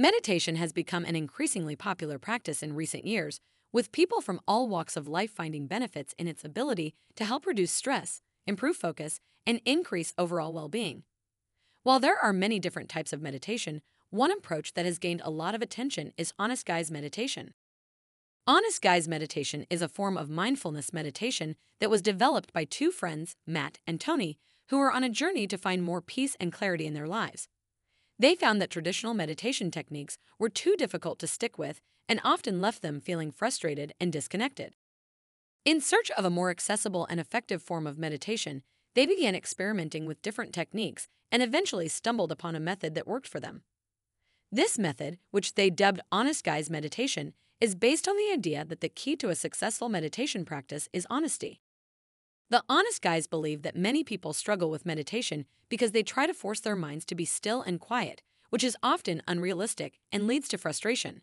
Meditation has become an increasingly popular practice in recent years, with people from all walks of life finding benefits in its ability to help reduce stress, improve focus, and increase overall well being. While there are many different types of meditation, one approach that has gained a lot of attention is Honest Guys meditation. Honest Guys meditation is a form of mindfulness meditation that was developed by two friends, Matt and Tony, who were on a journey to find more peace and clarity in their lives. They found that traditional meditation techniques were too difficult to stick with and often left them feeling frustrated and disconnected. In search of a more accessible and effective form of meditation, they began experimenting with different techniques and eventually stumbled upon a method that worked for them. This method, which they dubbed Honest Guys Meditation, is based on the idea that the key to a successful meditation practice is honesty. The honest guys believe that many people struggle with meditation because they try to force their minds to be still and quiet, which is often unrealistic and leads to frustration.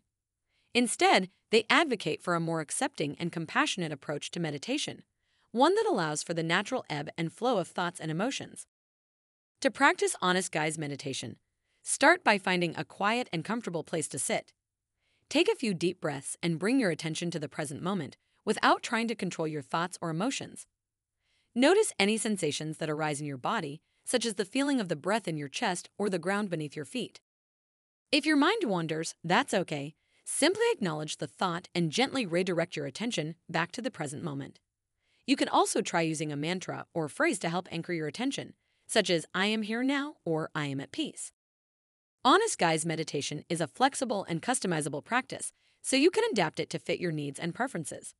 Instead, they advocate for a more accepting and compassionate approach to meditation, one that allows for the natural ebb and flow of thoughts and emotions. To practice Honest Guys meditation, start by finding a quiet and comfortable place to sit. Take a few deep breaths and bring your attention to the present moment without trying to control your thoughts or emotions. Notice any sensations that arise in your body, such as the feeling of the breath in your chest or the ground beneath your feet. If your mind wanders, that's okay. Simply acknowledge the thought and gently redirect your attention back to the present moment. You can also try using a mantra or phrase to help anchor your attention, such as I am here now or I am at peace. Honest Guys meditation is a flexible and customizable practice, so you can adapt it to fit your needs and preferences.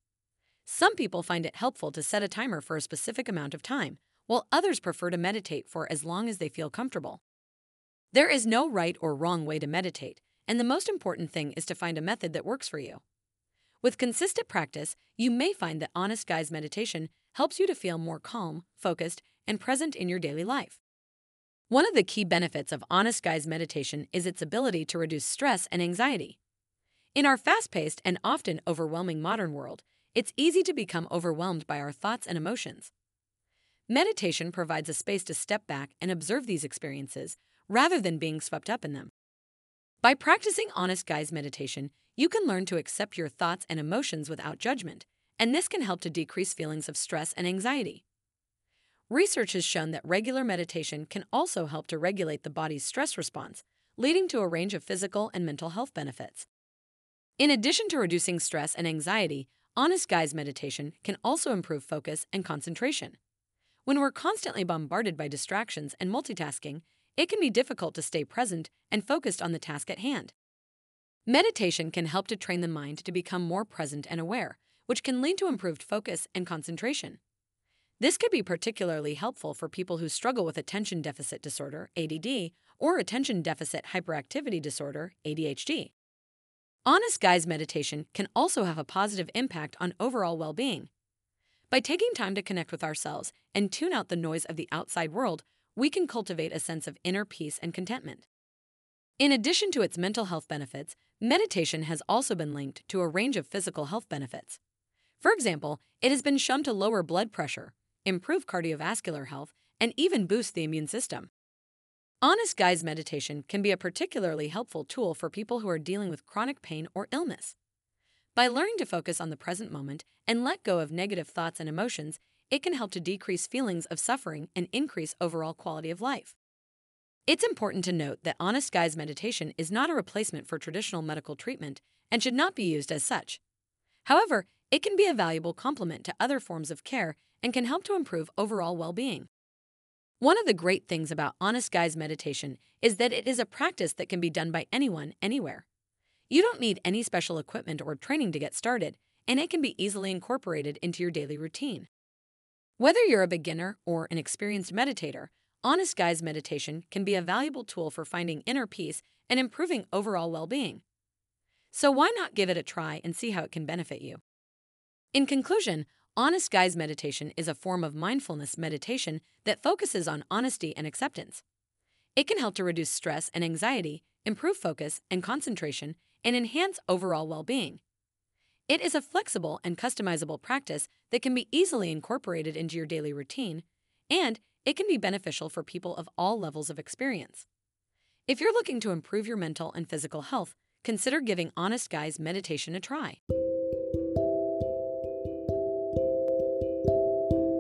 Some people find it helpful to set a timer for a specific amount of time, while others prefer to meditate for as long as they feel comfortable. There is no right or wrong way to meditate, and the most important thing is to find a method that works for you. With consistent practice, you may find that Honest Guys meditation helps you to feel more calm, focused, and present in your daily life. One of the key benefits of Honest Guys meditation is its ability to reduce stress and anxiety. In our fast paced and often overwhelming modern world, it's easy to become overwhelmed by our thoughts and emotions. Meditation provides a space to step back and observe these experiences rather than being swept up in them. By practicing Honest Guys meditation, you can learn to accept your thoughts and emotions without judgment, and this can help to decrease feelings of stress and anxiety. Research has shown that regular meditation can also help to regulate the body's stress response, leading to a range of physical and mental health benefits. In addition to reducing stress and anxiety, Honest Guys meditation can also improve focus and concentration. When we're constantly bombarded by distractions and multitasking, it can be difficult to stay present and focused on the task at hand. Meditation can help to train the mind to become more present and aware, which can lead to improved focus and concentration. This could be particularly helpful for people who struggle with attention deficit disorder, ADD, or attention deficit hyperactivity disorder, ADHD. Honest Guys meditation can also have a positive impact on overall well being. By taking time to connect with ourselves and tune out the noise of the outside world, we can cultivate a sense of inner peace and contentment. In addition to its mental health benefits, meditation has also been linked to a range of physical health benefits. For example, it has been shown to lower blood pressure, improve cardiovascular health, and even boost the immune system. Honest Guys meditation can be a particularly helpful tool for people who are dealing with chronic pain or illness. By learning to focus on the present moment and let go of negative thoughts and emotions, it can help to decrease feelings of suffering and increase overall quality of life. It's important to note that Honest Guys meditation is not a replacement for traditional medical treatment and should not be used as such. However, it can be a valuable complement to other forms of care and can help to improve overall well being. One of the great things about Honest Guys meditation is that it is a practice that can be done by anyone, anywhere. You don't need any special equipment or training to get started, and it can be easily incorporated into your daily routine. Whether you're a beginner or an experienced meditator, Honest Guys meditation can be a valuable tool for finding inner peace and improving overall well being. So why not give it a try and see how it can benefit you? In conclusion, Honest Guys meditation is a form of mindfulness meditation that focuses on honesty and acceptance. It can help to reduce stress and anxiety, improve focus and concentration, and enhance overall well being. It is a flexible and customizable practice that can be easily incorporated into your daily routine, and it can be beneficial for people of all levels of experience. If you're looking to improve your mental and physical health, consider giving Honest Guys meditation a try.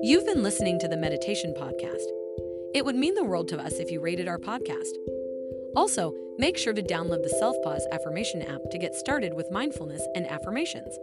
You've been listening to the Meditation Podcast. It would mean the world to us if you rated our podcast. Also, make sure to download the Selfpause Affirmation app to get started with mindfulness and affirmations.